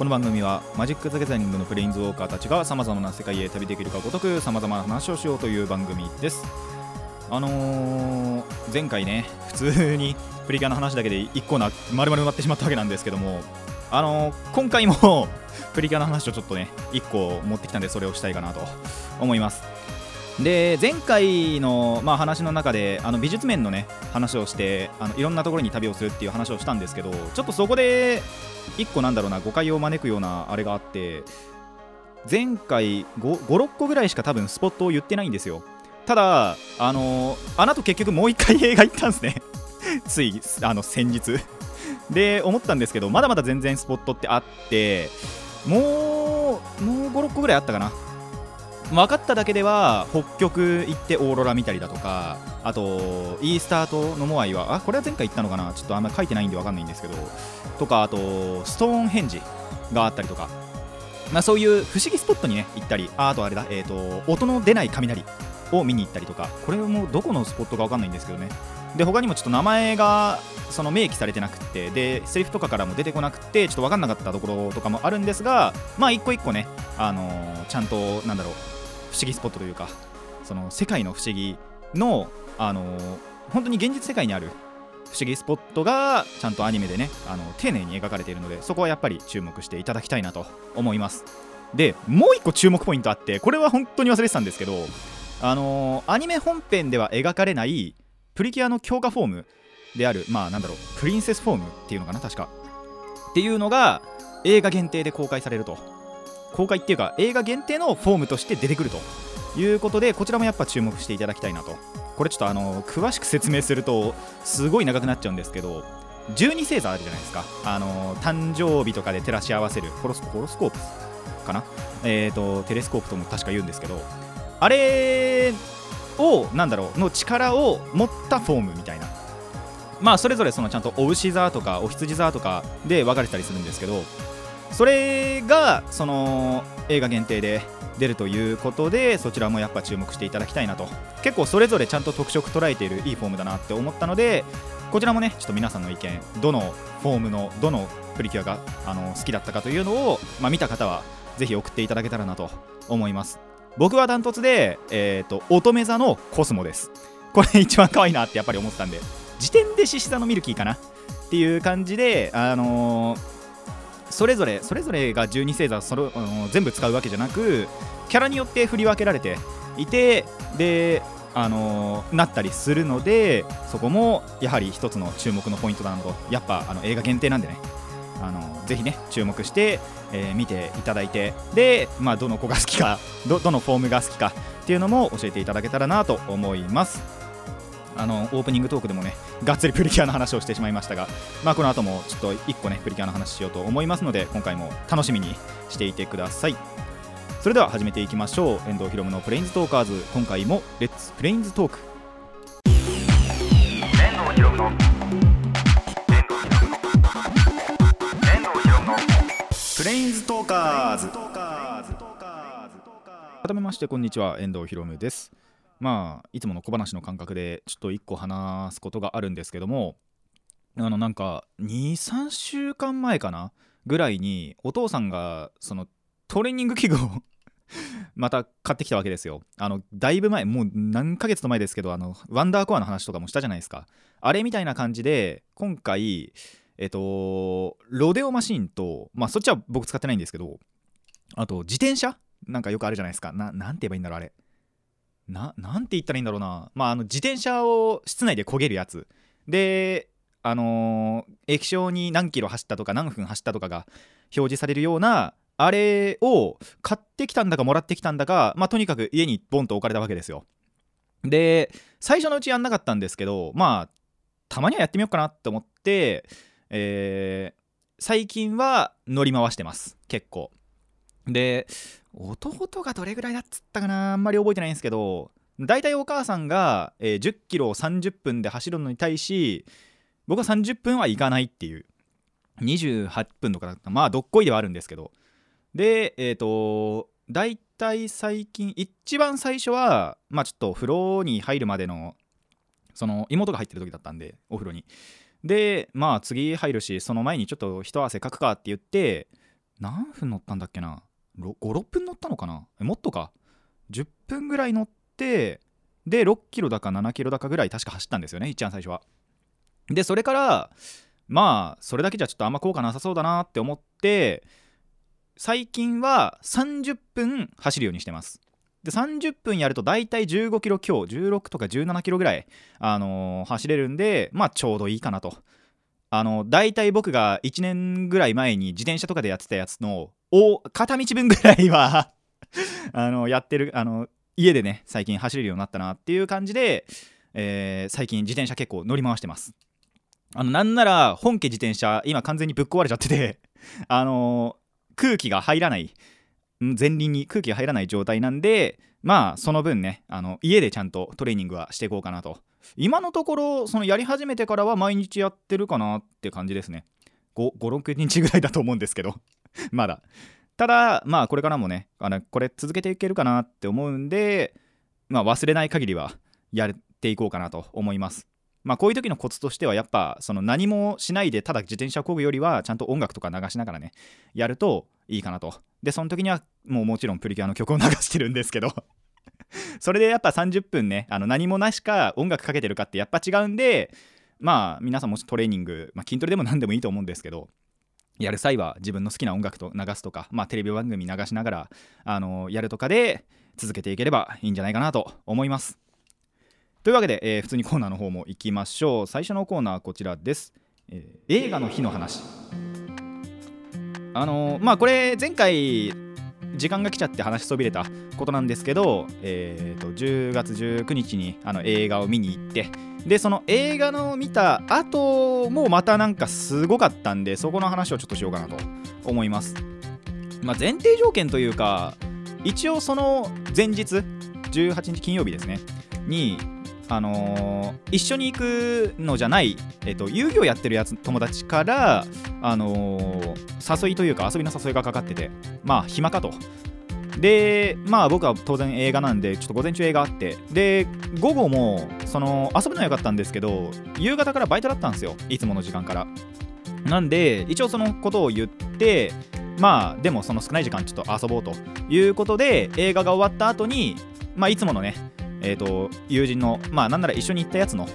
この番組はマジック・ザ・ギャザリングのプレインズウォーカーたちがさまざまな世界へ旅できるかごとくさまざまな話をしようという番組です。あのー、前回ね普通にプリキュアの話だけで1個な丸々埋まってしまったわけなんですけどもあのー、今回もプリキュアの話をちょっとね1個持ってきたんでそれをしたいかなと思います。で前回の、まあ、話の中であの美術面のね話をしてあのいろんなところに旅をするっていう話をしたんですけどちょっとそこで1個なんだろうな誤解を招くようなあれがあって前回56個ぐらいしか多分スポットを言ってないんですよ。ただあのあなた結局もう1回映画行ったんですね。ついあの先日。で思ったんですけどまだまだ全然スポットってあってもうもう56個ぐらいあったかな。分かっただけでは北極行ってオーロラ見たりだとかあとイースター島のモアイはあこれは前回行ったのかな？ちょっとあんまり書いてないんで分かんないんですけどとかあとストーンヘンジがあったりとか。まあ、そういう不思議スポットにね行ったりあとあれだ、えーと、音の出ない雷を見に行ったりとか。これもどこのスポットか分かんないんですけどね。で他にもちょっと名前がその明記されてなくてでセリフとかからも出てこなくてちょっと分かんなかったところとかもあるんですがまあ一個一個ねあのー、ちゃんとなんだろう思議スポットというかその世界の不思議の、あの、本当に現実世界にある不思議スポットがちゃんとアニメでねあの丁寧に描かれているのでそこはやっぱり注目していただきたいなと思います。でもう一個注目ポイントあってこれは本当に忘れてたんですけどあの、アニメ本編では描かれないプリキュアの強化フォームであるまあなんだろうプリンセスフォームっていうのかな確か。っていうのが映画限定で公開されると。公開っていうか映画限定のフォームとして出てくるということでこちらもやっぱ注目していただきたいなと。これちょっとあの詳しく説明するとすごい長くなっちゃうんですけど12星座あるじゃないですか。あの誕生日とかで照らし合わせるホロスホロスコープかな？えっ、ー、とテレスコープとも確か言うんですけどあれをなんだろうの力を持ったフォームみたいな。まあそれぞれそのちゃんとお牛座とかお羊座とかで分かれたりするんですけどそれがその映画限定で出るということでそちらもやっぱ注目していただきたいなと。結構それぞれちゃんと特色捉えているいいフォームだなって思ったのでこちらもねちょっと皆さんの意見どのフォームのどのプリキュアがあの好きだったかというのを、まあ、見た方はぜひ送っていただけたらなと思います。僕はダントツで、えーと、乙女座のコスモです。これ一番可愛いなってやっぱり思ってたんで時点で獅子座のミルキーかなっていう感じであのーそれぞれそれぞれが12星座それ全部使うわけじゃなくキャラによって振り分けられていてであのー、なったりするのでそこもやはり一つの注目のポイントだなとやっぱあの映画限定なんでねあのぜひね注目して、えー、見ていただいてで、まあ、どの子が好きかどのフォームが好きかっていうのも教えていただけたらなと思います。あのオープニングトークでもねがっつりプリキュアの話をしてしまいましたが、まあ、この後もちょっと1個ねプリキュアの話しようと思いますので今回も楽しみにしていてください。それでは始めていきましょう。遠藤ひろむのプレインズトーカーズ。今回もレッツプレインズトーク。遠藤ひろむのプレインズトーカーズ。改めましてこんにちは。遠藤ひろむですまあいつもの小話の感覚でちょっと1個話すことがあるんですけどもあのなんか23週間前かなぐらいにお父さんがそのトレーニング器具を また買ってきたわけですよ。あのだいぶ前もう何ヶ月の前ですけどあのワンダーコアの話とかもしたじゃないですか。あれみたいな感じで今回えっとロデオマシンとまあそっちは僕使ってないんですけどあと自転車なんかよくあるじゃないですか。ななんて言えばいいんだろうあれ。ななんて言ったらいいんだろうな、まあ、あの自転車を室内で焦げるやつ。であのー、液晶に何キロ走ったとか何分走ったとかが表示されるようなあれを買ってきたんだかもらってきたんだか、まあ、とにかく家にボンと置かれたわけですよ。で最初のうちやんなかったんですけどまあたまにはやってみようかなって思って、えー、最近は乗り回してます。結構。で弟がどれぐらいだっつったかなあんまり覚えてないんですけど大体お母さんが、えー、10キロを30分で走るのに対し僕は30分は行かないっていう。28分とかだった。まあどっこいではあるんですけど。でえっ、ー、と大体最近一番最初はまあちょっと風呂に入るまでのその妹が入ってる時だったんでお風呂に。でまあ次入るしその前にちょっと一汗かくかって言って何分乗ったんだっけな。56分乗ったのかな？もっとか？10分ぐらい乗ってで6キロだか7キロだかぐらい確か走ったんですよね一番最初は。でそれからまあそれだけじゃちょっとあんま効果なさそうだなって思って最近は30分走るようにしてます。で30分やると大体15キロ強16とか17キロぐらい、あのー、走れるんでまあちょうどいいかなと。あの大体僕が1年ぐらい前に自転車とかでやってたやつの片道分ぐらいは あのやってるあの家でね最近走れるようになったなっていう感じで、えー、最近自転車結構乗り回してます。あのなんなら本家自転車今完全にぶっ壊れちゃってて あの、空気が入らない前輪に空気が入らない状態なんでまあその分ねあの家でちゃんとトレーニングはしていこうかなと。今のところそのやり始めてからは毎日やってるかなって感じですね。56日ぐらいだと思うんですけど。まだ。ただまあこれからもねあのこれ続けていけるかなって思うんでまあ忘れない限りはやっていこうかなと思います。まあこういう時のコツとしてはやっぱその何もしないでただ自転車を漕ぐよりはちゃんと音楽とか流しながらねやるといいかなと。でその時にはもうもちろんプリキュアの曲を流してるんですけど。それでやっぱ30分ねあの何もなしか音楽かけてるかってやっぱ違うんでまあ皆さんもしトレーニング、まあ、筋トレでも何でもいいと思うんですけどやる際は自分の好きな音楽と流すとか、まあ、テレビ番組流しながらあのやるとかで続けていければいいんじゃないかなと思います。というわけで、えー、普通にコーナーの方も行きましょう。最初のコーナーはこちらです。えー、映画の日の話。あのー、まあこれ前回時間が来ちゃって話しそびれたことなんですけど、えー、と10月19日にあの映画を見に行ってでその映画の見た後もまたなんかすごかったんでそこの話をちょっとしようかなと思います、まあ、前提條件というか一応その前日18日金曜日ですねにあのー、一緒に行くのじゃない、えーと、遊戯をやってるやつ友達から、あのー、誘いというか遊びの誘いがかかっててまあ暇かと。でまあ僕は当然映画なんでちょっと午前中映画あってで午後もその遊ぶのは良かったんですけど夕方からバイトだったんですよいつもの時間から。なんで一応そのことを言ってまあでもその少ない時間ちょっと遊ぼうということで映画が終わった後にまあいつものねえーと、友人のまあなんなら一緒に行ったやつの、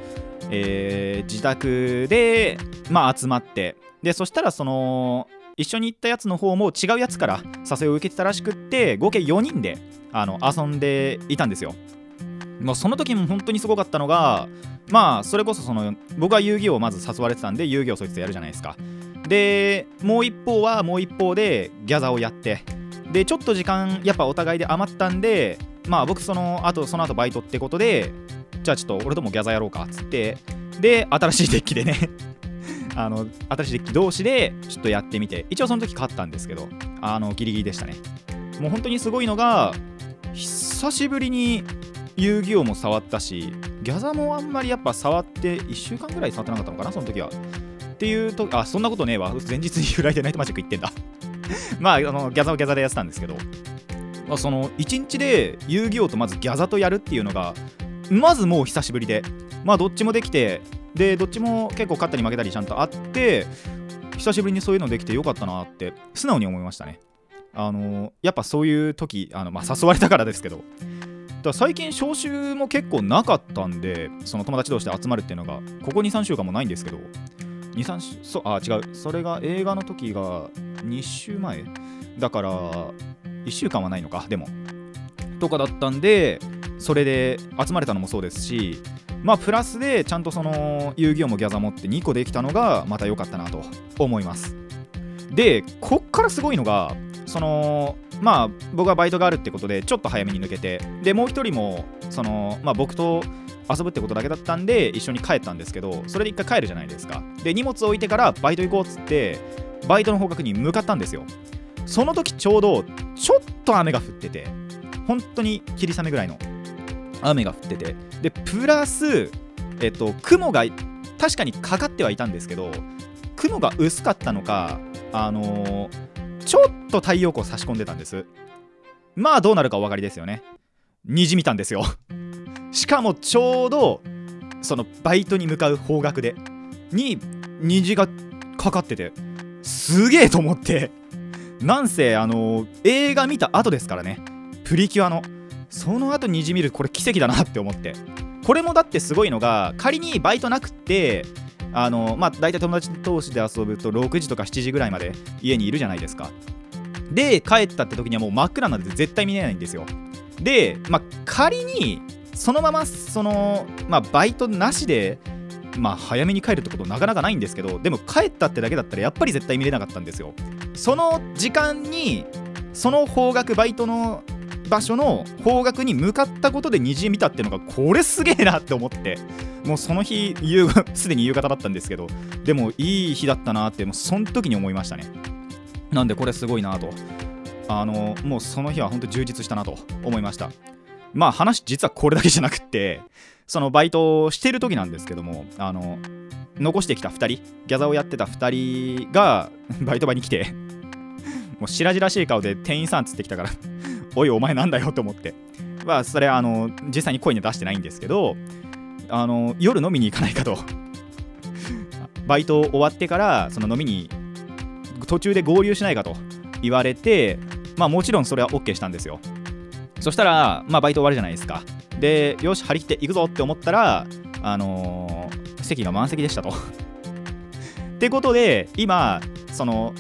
えー、自宅で、まあ、集まってでそしたらその一緒に行ったやつの方も違うやつから誘いを受けてたらしくって合計4人であの遊んでいたんですよ。もうその時も本当にすごかったのがまあそれこそその僕は遊戯王をまず誘われてたんで遊戯王そいつやるじゃないですか。でもう一方はもう一方でギャザーをやってでちょっと時間やっぱお互いで余ったんでまあ僕その後その後バイトってことでじゃあちょっと俺ともギャザーやろうかっつってで新しいデッキでね あの新しいデッキ同士でちょっとやってみて。一応その時勝ったんですけどあのギリギリでしたね。もう本当にすごいのが久しぶりに遊戯王も触ったしギャザもあんまりやっぱ触って1週間ぐらい触ってなかったのかなその時は。っていうとあそんなことねえわ。前日にフライデーナイトマジック行ってんだ。まああのギャザをギャザでやってたんですけど。まあ、その1日で遊戯王とまずギャザとやるっていうのがまずもう久しぶりで。まあどっちもできてでどっちも結構勝ったり負けたりちゃんとあって久しぶりにそういうのできてよかったなって素直に思いましたね。あのやっぱそういう時あの、まあ、誘われたからですけど。だ最近招集も結構なかったんでその友達同士で集まるっていうのがここ23週間もないんですけど。23週そあ違う。それが映画の時が2週前。だから1週間はないのかでも。とかだったんでそれで集まれたのもそうですしまあプラスでちゃんとその遊戯王もギャザ持って2個できたのがまた良かったなと思います。でこっからすごいのがそのまあ僕はバイトがあるってことでちょっと早めに抜けてでもう一人もそのまあ僕と遊ぶってことだけだったんで一緒に帰ったんですけどそれで一回帰るじゃないですか。で荷物置いてからバイト行こうっつってバイトの方角に向かったんですよ。その時ちょうどちょっと雨が降ってて本当に霧雨ぐらいの雨が降っててでプラス、えっと、雲が確かにかかってはいたんですけど雲が薄かったのかあのー、ちょっと太陽光差し込んでたんです。まあどうなるかお分かりですよね。虹見たんですよ。しかもちょうどそのバイトに向かう方角でに虹がかかっててすげえと思って。なんせあの映画見た後ですからね。プリキュアの。その後虹見るこれ奇跡だなって思って。これもだってすごいのが仮にバイトなくってあのまあ大体友達同士で遊ぶと6時とか7時ぐらいまで家にいるじゃないですか。で帰ったって時にはもう真っ暗なんで絶対見れないんですよ。でまあ仮にそのままそのまあバイトなしでまあ早めに帰るってことなかなかないんですけどでも帰ったってだけだったらやっぱり絶対見れなかったんですよ。その時間にその方角バイトの場所の方角に向かったことで虹見たっていうのがこれすげえなって思ってもうその日 すでに夕方だったんですけどでもいい日だったなってもうその時に思いましたね。なんでこれすごいなと。あのもうその日は本当充実したなと思いました。まあ話実はこれだけじゃなくってそのバイトをしてる時なんですけどもあの残してきた2人ギャザーをやってた2人が バイト場に来て もう白々しい顔で店員さんつってきたから おいお前なんだよと思って。まあそれあの実際に声に出してないんですけどあの夜飲みに行かないかと。バイト終わってからその飲みに途中で合流しないかと言われてまあもちろんそれは OK したんですよ。そしたらまあバイト終わるじゃないですか。でよし張り切って行くぞって思ったらあのー、席が満席でしたと。ってことで今その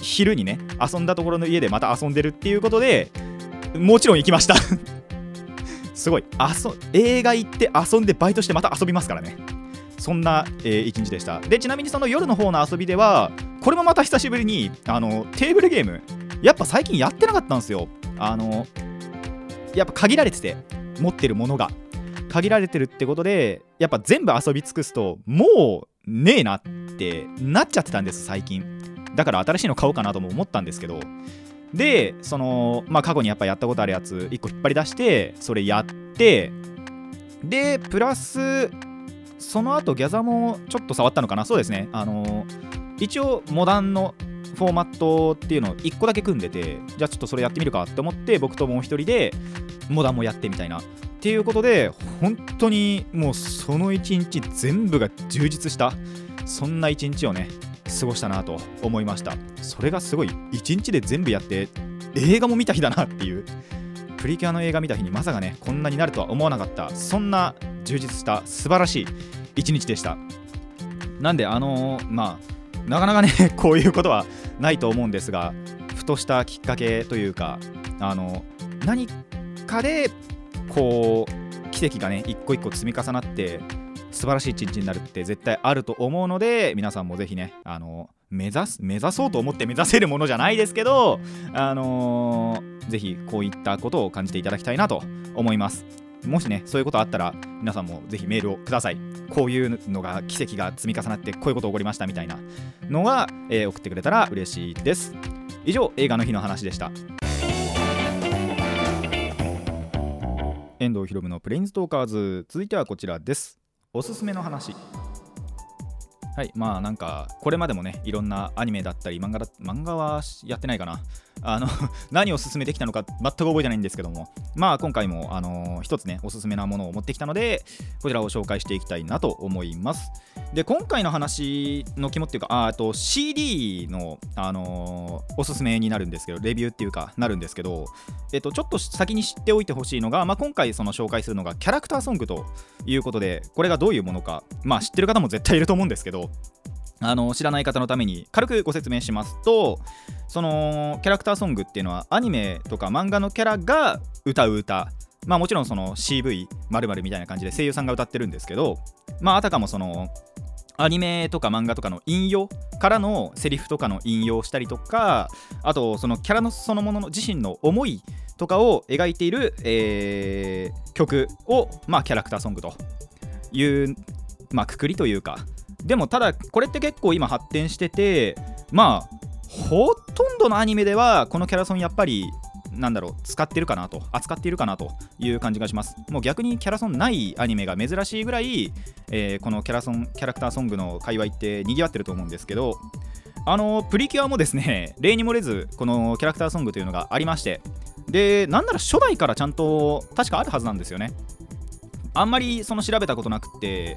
昼にね遊んだところの家でまた遊んでるっていうことでもちろん行きました。すごい。遊映画行って遊んでバイトしてまた遊びますからね。そんな、えー、一日でした。でちなみにその夜の方の遊びではこれもまた久しぶりにあのテーブルゲームやっぱ最近やってなかったんですよ。あのやっぱ限られてて。持ってるものが限られてるってことでやっぱ全部遊び尽くすともうねえなってなっちゃってたんです最近。だから新しいの買おうかなとも思ったんですけど。でそのまあ過去にやっぱやったことあるやつ1個引っ張り出してそれやってでプラスその後ギャザもちょっと触ったのかな？そうですね。あの一応モダンのフォーマットっていうのを1個だけ組んでてじゃあちょっとそれやってみるかって思って僕ともう1人でモダンもやってみたいなっていうことで本当にもうその1日全部が充実したそんな1日をね過ごしたなと思いました。それがすごい1日で全部やって映画も見た日だなっていうプリキュアの映画見た日にまさかねこんなになるとは思わなかったそんな充実した素晴らしい一日でした。なんであのー、まあなかなかね こういうことはないと思うんですがふとしたきっかけというかあの何かでこう奇跡がね一個一個積み重なって素晴らしい一日になるって絶対あると思うので皆さんもぜひねあの目指す目指そうと思って目指せるものじゃないですけどあのー、ぜひこういったことを感じていただきたいなと思います。もしねそういうことあったら皆さんもぜひメールをください。こういうのが奇跡が積み重なってこういうこと起こりましたみたいなのが、えー、送ってくれたら嬉しいです。以上映画の日の話でした。遠藤博文のプレインストーカーズ。続いてはこちらです。おすすめの話。はいまあなんかこれまでもねいろんなアニメだったり漫画だ漫画はやってないかな。あの 何を進めてきたのか全く覚えてないんですけども。まあ今回もあの一つねおすすめなものを持ってきたのでこちらを紹介していきたいなと思います。で今回の話の肝っていうかあと CD のあのー、おすすめになるんですけどレビューっていうかなるんですけどえっとちょっと先に知っておいてほしいのが、まあ、今回その紹介するのがキャラクターソングということでこれがどういうものかまあ知ってる方も絶対いると思うんですけどあの知らない方のために軽くご説明しますとそのキャラクターソングっていうのはアニメとか漫画のキャラが歌う歌。まあもちろんその CV 〇〇みたいな感じで声優さんが歌ってるんですけどまああたかもそのアニメとか漫画とかの引用からのセリフとかの引用したりとかあとそのキャラのそのものの自身の思いとかを描いている、えー、曲を、まあ、キャラクターソングという、まあ、くくりというかでもただこれって結構今発展しててまあほとんどのアニメではこのキャラソンやっぱりなんだろう使ってるかなと扱っているかなという感じがします。もう逆にキャラソンないアニメが珍しいぐらい、えー、このキャラソンキャラクターソングの界隈って賑わってると思うんですけどあのプリキュアもですね 例に漏れずこのキャラクターソングというのがありましてでなんなら初代からちゃんと確かあるはずなんですよね。あんまりその調べたことなくって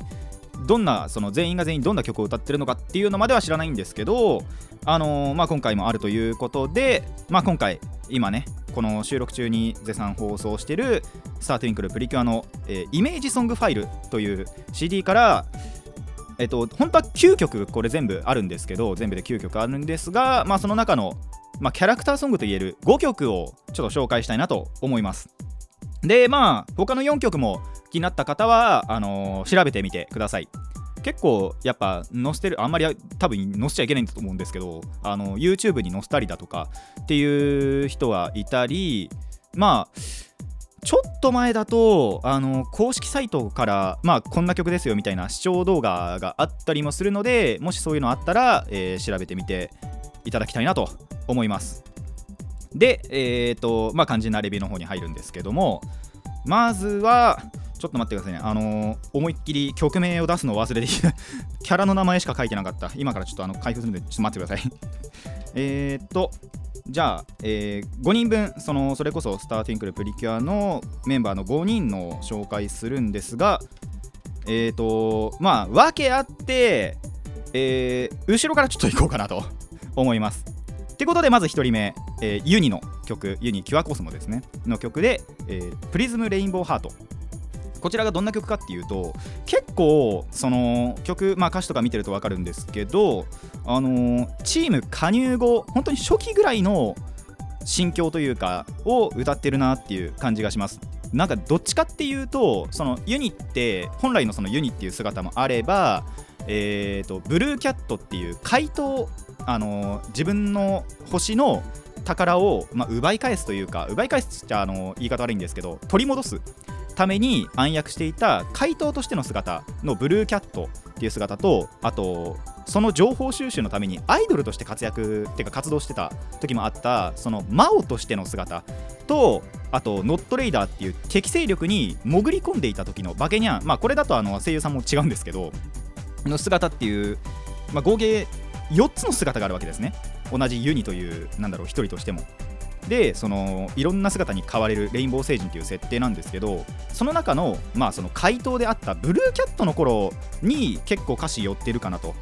どんなその全員が全員どんな曲を歌ってるのかっていうのまでは知らないんですけど、あのー、まあ、今回もあるということで、まあ、今回今ねこの収録中に絶賛放送してる「スタートゥインクルプリキュアの」えー、イメージソングファイルという CD からえっと本当は9曲これ全部あるんですけど全部で9曲あるんですが、まあ、その中の、まあ、キャラクターソングといえる5曲をちょっと紹介したいなと思います。でまあ他の4曲も気になった方はあのー、調べてみてください。結構やっぱ載せてるあんまり多分載せちゃいけないんだと思うんですけどあの YouTube に載せたりだとかっていう人はいたりまあちょっと前だとあの公式サイトからまあこんな曲ですよみたいな視聴動画があったりもするのでもしそういうのあったら、えー、調べてみていただきたいなと思います。でえっ、ー、とまあ肝心なレビューの方に入るんですけどもまずはちょっと待ってくださいね。あのー、思いっきり曲名を出すのを忘れて キャラの名前しか書いてなかった。今からちょっとあの開封するんで、ちょっと待ってください えっと、じゃあ、えー、5人分その、それこそスター・ティンクル・プリキュアのメンバーの5人の紹介するんですが、えっ、ー、と、まあ、訳あって、えー、後ろからちょっと行こうかなと思います。ってことで、まず1人目、えー、ユニの曲、ユニ・キュアコスモですね、の曲で、えー、プリズム・レインボー・ハート。こちらがどんな曲かっていうと結構その曲、まあ、歌詞とか見てると分かるんですけど、あのー、チーム加入後本当に初期ぐらいの心境というかを歌ってるなっていう感じがしますなんかどっちかっていうとそのユニって本来のそのユニっていう姿もあればえーと、ブルーキャットっていう怪盗あの、自分の星の宝を、まあ、奪い返すというか奪い返すっちゃあの言い方悪いんですけど取り戻すために暗躍していた怪盗としての姿のブルーキャットっていう姿とあとその情報収集のためにアイドルとして活躍っていうか活動してた時もあったその魔王としての姿とあとノットレイダーっていう敵勢力に潜り込んでいた時のバケニャンまあこれだとあの声優さんも違うんですけどの姿っていう、まあ、合計4つの姿があるわけですね。同じユニというなんだろう1人としても。でそのいろんな姿に変われるレインボー星人という設定なんですけどその中の,、まあその回答であったブルーキャットの頃に結構歌詞寄ってるかなと。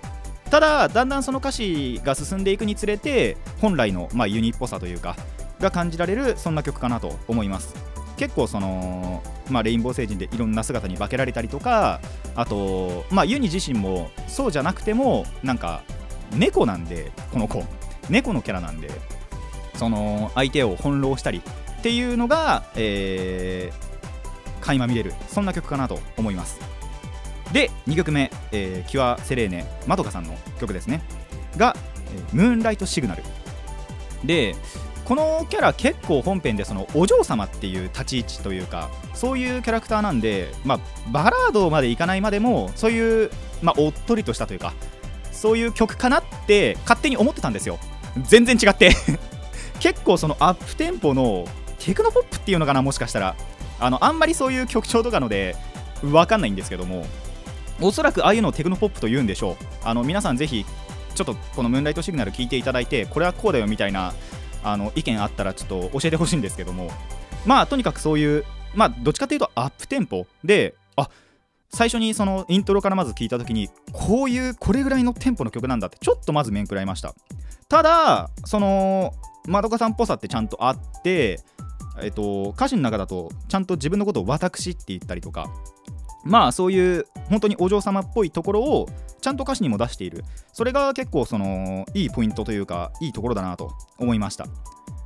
ただだんだんその歌詞が進んでいくにつれて本来の、まあ、ユニっぽさというかが感じられるそんな曲かなと思います。結構その、まあ、レインボー星人でいろんな姿に化けられたりとかあと、まあ、ユニ自身もそうじゃなくてもなんか猫なんでこの子。猫のキャラなんでその相手を翻弄したりっていうのが、えー、垣間見れる。そんな曲かなと思います。で2曲目、えー、キュア・セレーネまどかさんの曲ですね。が、ムーンライト・シグナル。でこのキャラ結構本編でそのお嬢様っていう立ち位置というかそういうキャラクターなんで、まあ、バラードまでいかないまでもそういう、まあ、おっとりとしたというかそういう曲かなって勝手に思ってたんですよ。全然違って。結構そのアップテンポのテクノポップっていうのかなもしかしたら。あのあんまりそういう曲調とかので分かんないんですけども。おそらくああいうのをテクノポップと言うんでしょう。あの皆さんぜひちょっとこのムーンライトシグナル聞いていただいてこれはこうだよみたいなあの意見あったらちょっと教えてほしいんですけども。まあとにかくそういうまあどっちかというとアップテンポであ最初にそのイントロからまず聞いた時にこういうこれぐらいのテンポの曲なんだってちょっとまず面食らいました。ただそのまどかさんっぽさってちゃんとあって、えっと、歌詞の中だとちゃんと自分のことを私って言ったりとかまあそういう本当にお嬢様っぽいところをちゃんと歌詞にも出している。それが結構そのいいポイントというかいいところだなと思いました。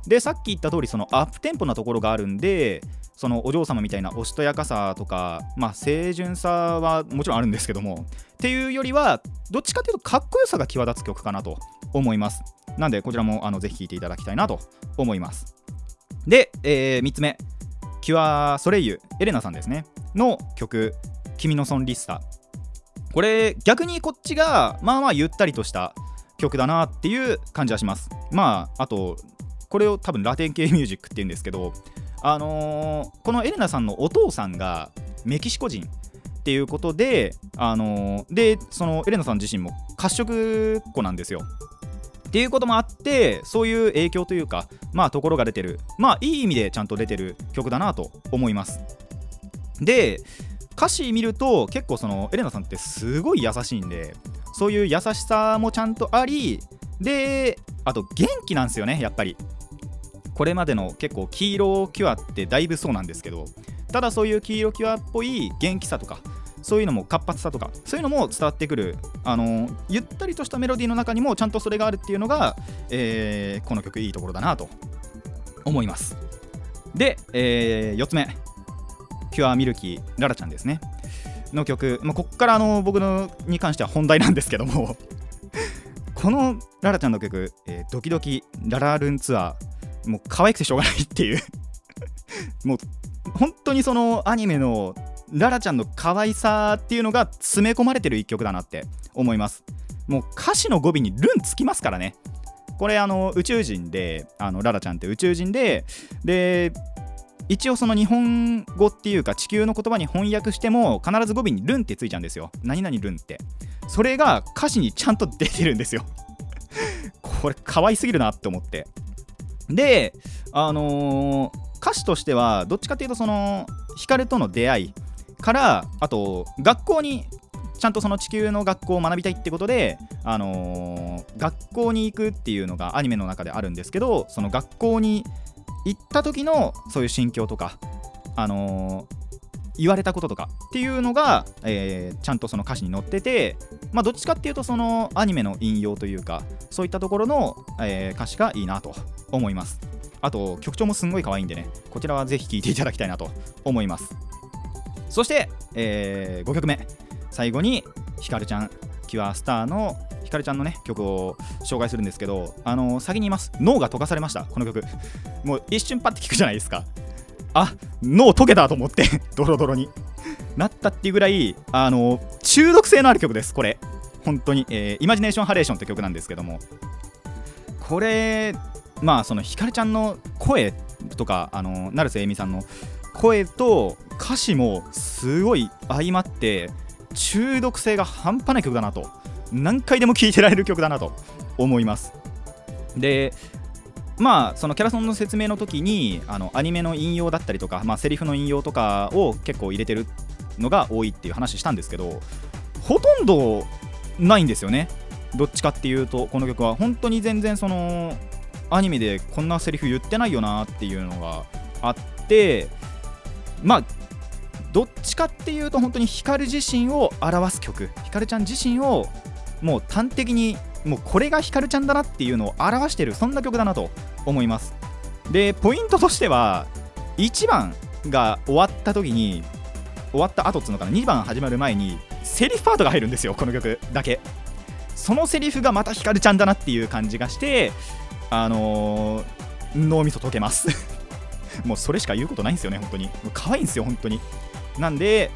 でさっき言った通りそのアップテンポなところがあるんでそのお嬢様みたいなおしとやかさとかまあ清純さはもちろんあるんですけどもっていうよりはどっちかっていうとかっこよさが際立つ曲かなと思います。なんでこちらもあのぜひ聴いていただきたいなと思います。で、えー、3つ目。キュア・ソレイユエレナさんですね。の曲「君のソンリスタ」これ逆にこっちがまあまあゆったりとした曲だなっていう感じはします。まああとこれを多分ラテン系ミュージックって言うんですけどあのー、このエレナさんのお父さんがメキシコ人っていうことで、あのー、でそのエレナさん自身も褐色子なんですよ。っていうこともあってそういう影響というかまあところが出てる。まあいい意味でちゃんと出てる曲だなと思います。で歌詞見ると結構そのエレナさんってすごい優しいんでそういう優しさもちゃんとありであと元気なんですよねやっぱり。これまでの結構黄色キュアってだいぶそうなんですけどただそういう黄色キュアっぽい元気さとかそういうのも活発さとかそういうのも伝わってくるあのゆったりとしたメロディーの中にもちゃんとそれがあるっていうのが、えー、この曲いいところだなと思います。で、えー、4つ目ピュアミルキーララちゃんですね。の曲、まあ、こっからあの僕のに関しては本題なんですけどもこのララちゃんの曲、えー、ドキドキララルンツアーもう可愛くてしょうがないっていう。もう本当にそのアニメのララちゃんの可愛さっていうのが詰め込まれてる一曲だなって思います。もう歌詞の語尾に「ルン」つきますからね。これあの宇宙人であのララちゃんって宇宙人でで一応その日本語っていうか地球の言葉に翻訳しても必ず語尾に「ルン」ってついちゃうんですよ。何々ルンって。それが歌詞にちゃんと出てるんですよ。これ可愛すぎるなって思って。であのー、歌詞としてはどっちかっていうとその光との出会いからあと学校にちゃんとその地球の学校を学びたいってことで、あのー、学校に行くっていうのがアニメの中であるんですけどその学校に行った時のそういう心境とか、あのー、言われたこととかっていうのが、えー、ちゃんとその歌詞に載ってて、まあ、どっちかっていうとそのアニメの引用というかそういったところの、えー、歌詞がいいなと思います。あと曲調もすんごい可愛いんでねこちらはぜひ聴いていただきたいなと思います。そして、えー、5曲目。最後にひかるちゃんキュアスターのひかるちゃんのね曲を紹介するんですけどあのー、先に言います。脳が溶かされましたこの曲。もう一瞬パッて聞くじゃないですか。あ脳溶けたと思って ドロドロに。なったっていうぐらいあの、中毒性のある曲ですこれ。本当に、えー、イマジネーションハレーションって曲なんですけども。これまあそのひかるちゃんの声とかあの成瀬えみさんの声と歌詞もすごい相まって中毒性が半端ない曲だなと。何回でも聴いてられる曲だなと思います。でまあそのキャラソンの説明の時にあのアニメの引用だったりとか、まあ、セリフの引用とかを結構入れてるのが多いっていう話したんですけどほとんどないんですよね。どっちかっていうとこの曲は。本当に全然そのアニメでこんなセリフ言ってないよなっていうのがあってまあどっちかっていうと本当に光自身を表す曲。光ちゃん自身をもう端的にもうこれが光ちゃんだなっていうのを表してるそんな曲だなと思います。でポイントとしては1番が終わった時に終わった後っつうのかな2番始まる前にセリフパートが入るんですよこの曲だけ。そのセリフがまた光ちゃんだなっていう感じがしてあのー、脳みそ溶けます。もうそれしか言うことないんですよね本当に。可愛いんですよ本当に。なんで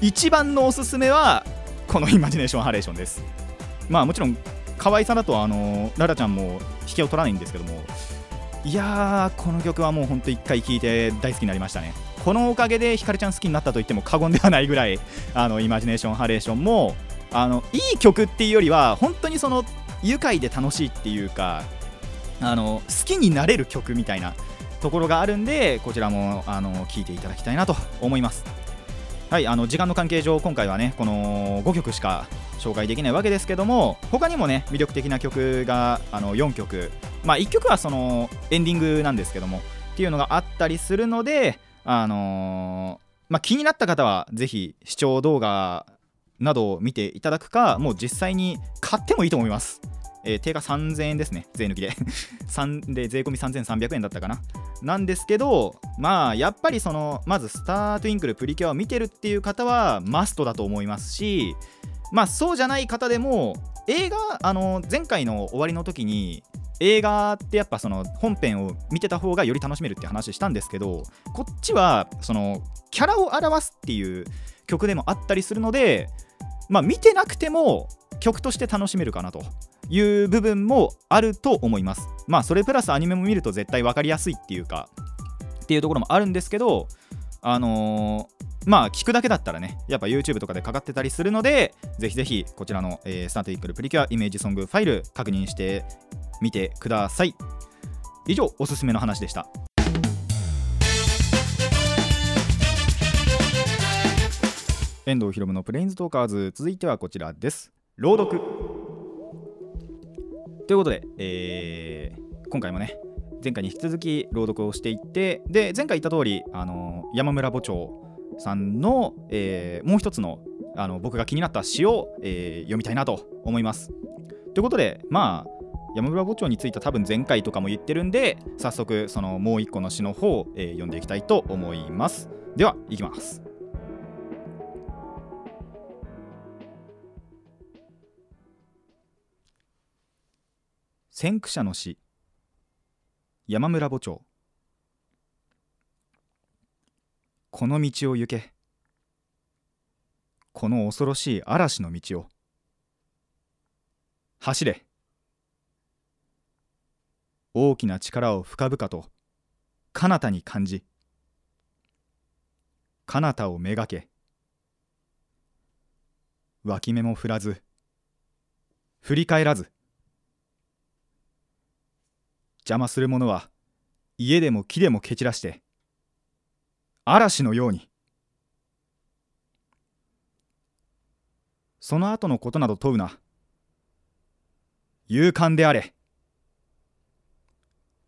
一番のおすすめはこのイマジネーションハレーションです。まあもちろん可愛さだとあのララちゃんも引けを取らないんですけどもいやーこの曲はもうほんと1回聴いて大好きになりましたね。このおかげでひかるちゃん好きになったと言っても過言ではないぐらいあのイマジネーションハレーションもあのいい曲っていうよりは本当にその愉快で楽しいっていうかあの好きになれる曲みたいなところがあるんでこちらもあの聞いていただきたいなと思います。はいあの時間の関係上今回はねこの5曲しか紹介できないわけですけども他にもね魅力的な曲があの4曲。まあ1曲はそのエンディングなんですけどもっていうのがあったりするのであのー、まあ、気になった方はぜひ視聴動画などを見ていただくかもう実際に買ってもいいと思います。えー、定価3000円ですね、税抜きで。で税込み3300円だったかな。なんですけど、まあ、やっぱりその、まず、スター・トゥインクル・プリキュアを見てるっていう方は、マストだと思いますし、まあ、そうじゃない方でも、映画、あの、前回の終わりの時に、映画ってやっぱその本編を見てた方がより楽しめるって話したんですけどこっちはそのキャラを表すっていう曲でもあったりするのでまあ見てなくても曲として楽しめるかなという部分もあると思います。まあそれプラスアニメも見ると絶対分かりやすいっていうかっていうところもあるんですけどあのーまあ聞くだけだったらねやっぱ YouTube とかでかかってたりするのでぜひぜひこちらの、えー、スター・トゥインクルプリキュアイメージソングファイル確認してみてください。以上おすすめの話でした。遠藤ひろむのプレインズトーカーズ。続いてはこちらです。朗読。ということで、えー、今回もね前回に引き続き朗読をしていってで前回言った通りあの山村墓長さんの、えー、もう一つのあの僕が気になった詩を、えー、読みたいなと思います。ということでまあ山村墓長については多分前回とかも言ってるんで早速そのもう一個の詩の方を、えー、読んでいきたいと思います。ではいきます。先駆者の詩山村墓長この道を行け。この恐ろしい嵐の道を。走れ。大きな力を深々と。彼方に感じ。彼方をめがけ。脇目も振らず。振り返らず。邪魔する者は家でも木でも蹴散らして嵐のように。その後のことなど問うな。勇敢であれ。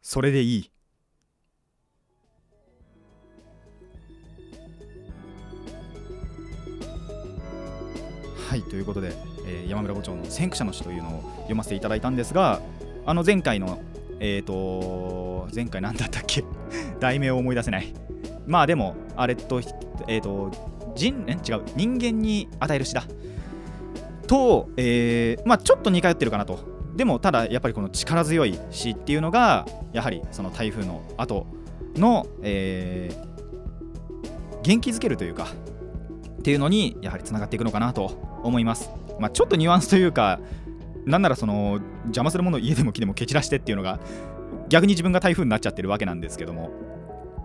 それでいい。はいということで、えー、山村五長の先駆者の詩というのを読ませていただいたんですがあの前回のえっ、ー、と前回何だったっけ？題名を思い出せない。まあでもあれとえっ、ー、と人違う人間に与える詩だ。と、えー、まあちょっと似通ってるかなと。でもただやっぱりこの力強い詩っていうのがやはりその台風の後の、えー、元気づけるというかっていうのにやはりつながっていくのかなと思います、まあ、ちょっとニュアンスというかなんならその邪魔するものを家でも木でも蹴散らしてっていうのが逆に自分が台風になっちゃってるわけなんですけども。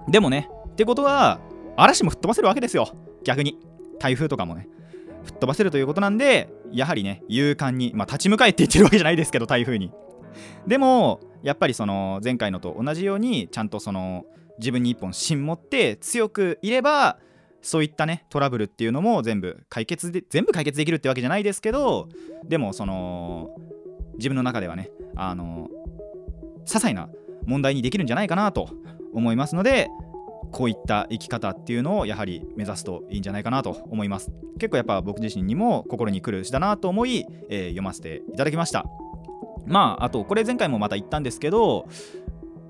でもねってことは嵐も吹っ飛ばせるわけですよ。逆に台風とかもね。吹っ飛ばせるということなんでやはりね勇敢にまあ立ち向かえって言ってるわけじゃないですけど台風に。でもやっぱりその前回のと同じようにちゃんとその自分に一本芯持って強くいればそういったねトラブルっていうのも全部解決で全部解決できるってわけじゃないですけどでもその自分の中ではねあの些細な問題にできるんじゃないかなと思いますのでこういった生き方っていうのをやはり目指すといいんじゃないかなと思います。結構やっぱ僕自身にも心に来る詩だなと思い、えー、読ませていただきました。まああとこれ前回もまた言ったんですけど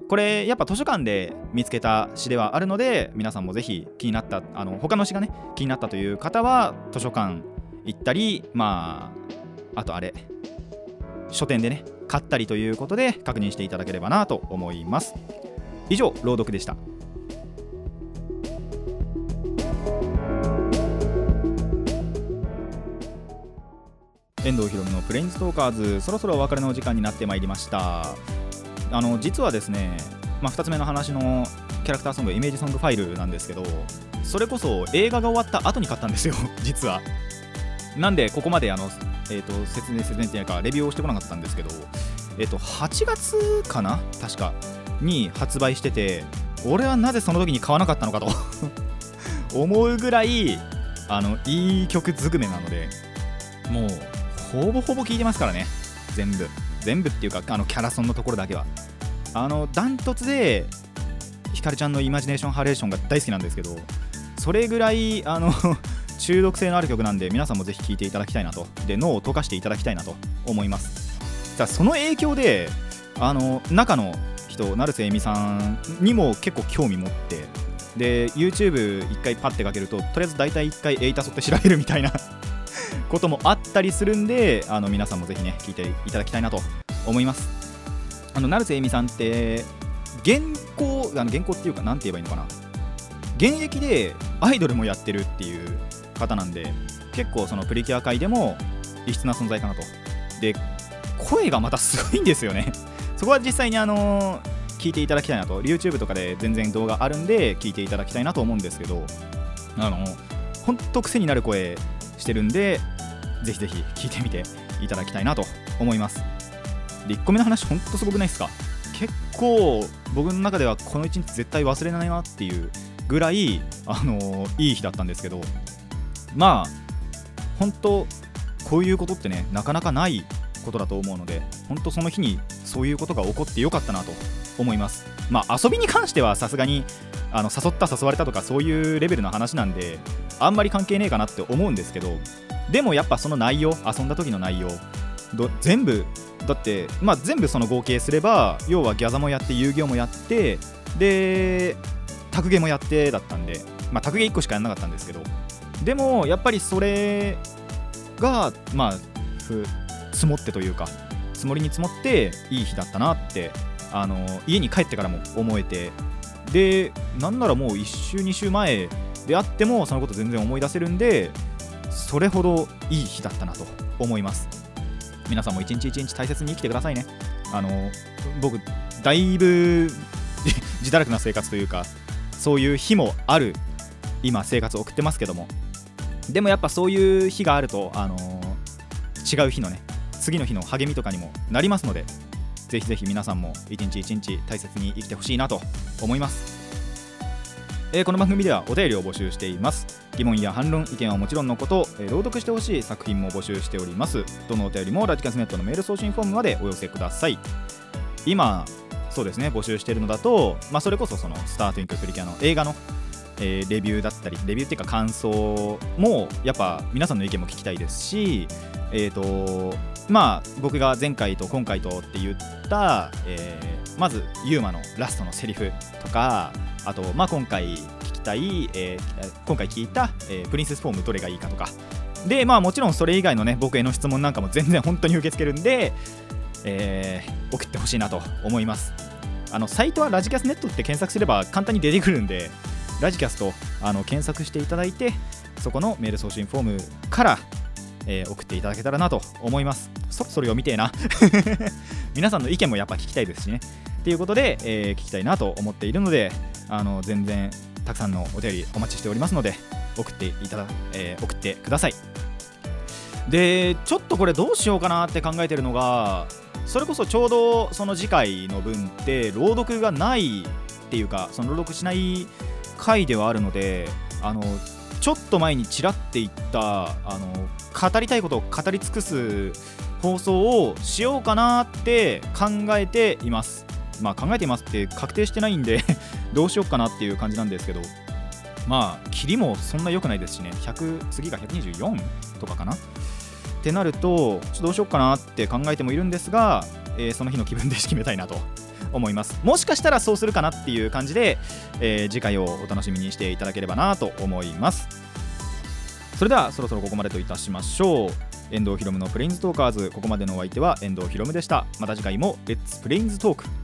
これやっぱ図書館で見つけた詩ではあるので皆さんもぜひ気になったあの他の詩がね気になったという方は図書館行ったりまああとあれ書店でね買ったりということで確認していただければなと思います。以上朗読でした。遠藤ひろむのプレインストーカーズそろそろお別れのお時間になってまいりました。あの実はですね、まあ、2つ目の話のキャラクターソングイメージソングファイルなんですけどそれこそ映画が終わった後に買ったんですよ 実は。なんでここまであの、えーと、説明説明っていうかレビューをしてこなかったんですけどえ、ー、と8月かな確かに発売してて俺はなぜその時に買わなかったのかと 思うぐらいあのいい曲ずくめなのでもうほぼほぼ聞いてますからね全部。全部っていうかあのキャラソンのところだけは。あのダントツでひかるちゃんのイマジネーションハレーションが大好きなんですけどそれぐらいあの 中毒性のある曲なんで皆さんもぜひ聴いていただきたいなと。で脳を溶かしていただきたいなと思います。さあその影響であの中の人成瀬恵美さんにも結構興味持ってで YouTube 一回パッてかけるととりあえず大体一回エイタソって調べるみたいなこともあったりするんであの皆さんもぜひね聞いていただきたいなと思います。あの成瀬恵美さんって現行あの現行っていうか何て言えばいいのかな。現役でアイドルもやってるっていう方なんで結構そのプリキュア界でも異質な存在かなと。で声がまたすごいんですよね。そこは実際にあの聞いていただきたいなと。YouTube とかで全然動画あるんで聞いていただきたいなと思うんですけどあのほんと癖になる声してるんでぜひぜひ聞いてみていただきたいなと思います。で1個目の話ほんとすごくないですか？結構僕の中ではこの1日絶対忘れないなっていうぐらいあのいい日だったんですけどまあ本当こういうことってねなかなかないことだと思うので本当その日にそういうことが起こってよかったなと思います。まあ遊びに関してはさすがにあの誘った誘われたとかそういうレベルの話なんであんまり関係ねえかなって思うんですけどでもやっぱその内容遊んだ時の内容全部だって、まあ、全部その合計すれば要はギャザもやって遊戯王もやってで卓芸もやってだったんで、まあ、卓芸1個しかやらなかったんですけどでもやっぱりそれがまあ積もってというか積もりに積もっていい日だったなってあの家に帰ってからも思えてでなんならもう1週2週前であってもそのこと全然思い出せるんでそれほどいい日だったなと思います。皆さんも一日一日大切に生きてくださいね。あの僕だいぶ 自堕落な生活というかそういう日もある今生活を送ってますけども。でもやっぱそういう日があると、あの、違う日のね次の日の励みとかにもなりますのでぜひぜひ皆さんも一日一日大切に生きてほしいなと思います。えー、この番組ではお便りを募集しています。疑問や反論意見はもちろんのこと、えー、朗読してほしい作品も募集しております。どのお便りもラジカスネットのメール送信フォームまでお寄せください。今そうですね募集しているのだと、まあ、それこそそのスター・トゥインクルプリキュアの映画のえー、レビューだったりレビューっていうか感想もやっぱ皆さんの意見も聞きたいですしえっ、ー、とまあ僕が前回と今回とって言った、えー、まずユーマのラストのセリフとかあと、まあ、今回聞きたい、えー、今回聞いた、えー、プリンセスフォームどれがいいかとか。でまあもちろんそれ以外のね僕への質問なんかも全然本当に受け付けるんで、えー、送ってほしいなと思います。あのサイトはラジキャスネットって検索すれば簡単に出てくるんでラジキャストあの検索していただいてそこのメール送信フォームから、えー、送っていただけたらなと思います。そろそろ読みてえな。皆さんの意見もやっぱ聞きたいですしね。ということで、えー、聞きたいなと思っているのであの全然たくさんのお便りお待ちしておりますので送っていただ、えー、送ってください。でちょっとこれどうしようかなって考えてるのがそれこそちょうどその次回の分って朗読がないっていうかその朗読しない回ではあるのであのちょっと前にちらって言ったあの語りたいことを語り尽くす放送をしようかなって考えています。まあ考えていますって確定してないんで どうしようかなっていう感じなんですけど。まあ切りもそんな良くないですしね。100次が124とかかな。ってなるとちょっとどうしようかなって考えてもいるんですが、えー、その日の気分で決めたいなと。思います。もしかしたらそうするかなっていう感じで、えー、次回をお楽しみにしていただければなと思います。それではそろそろここまでといたしましょう。遠藤ひろむのプレインズトーカーズ。ここまでのお相手は遠藤ひろむでした。また次回もレッツプレインズトーク。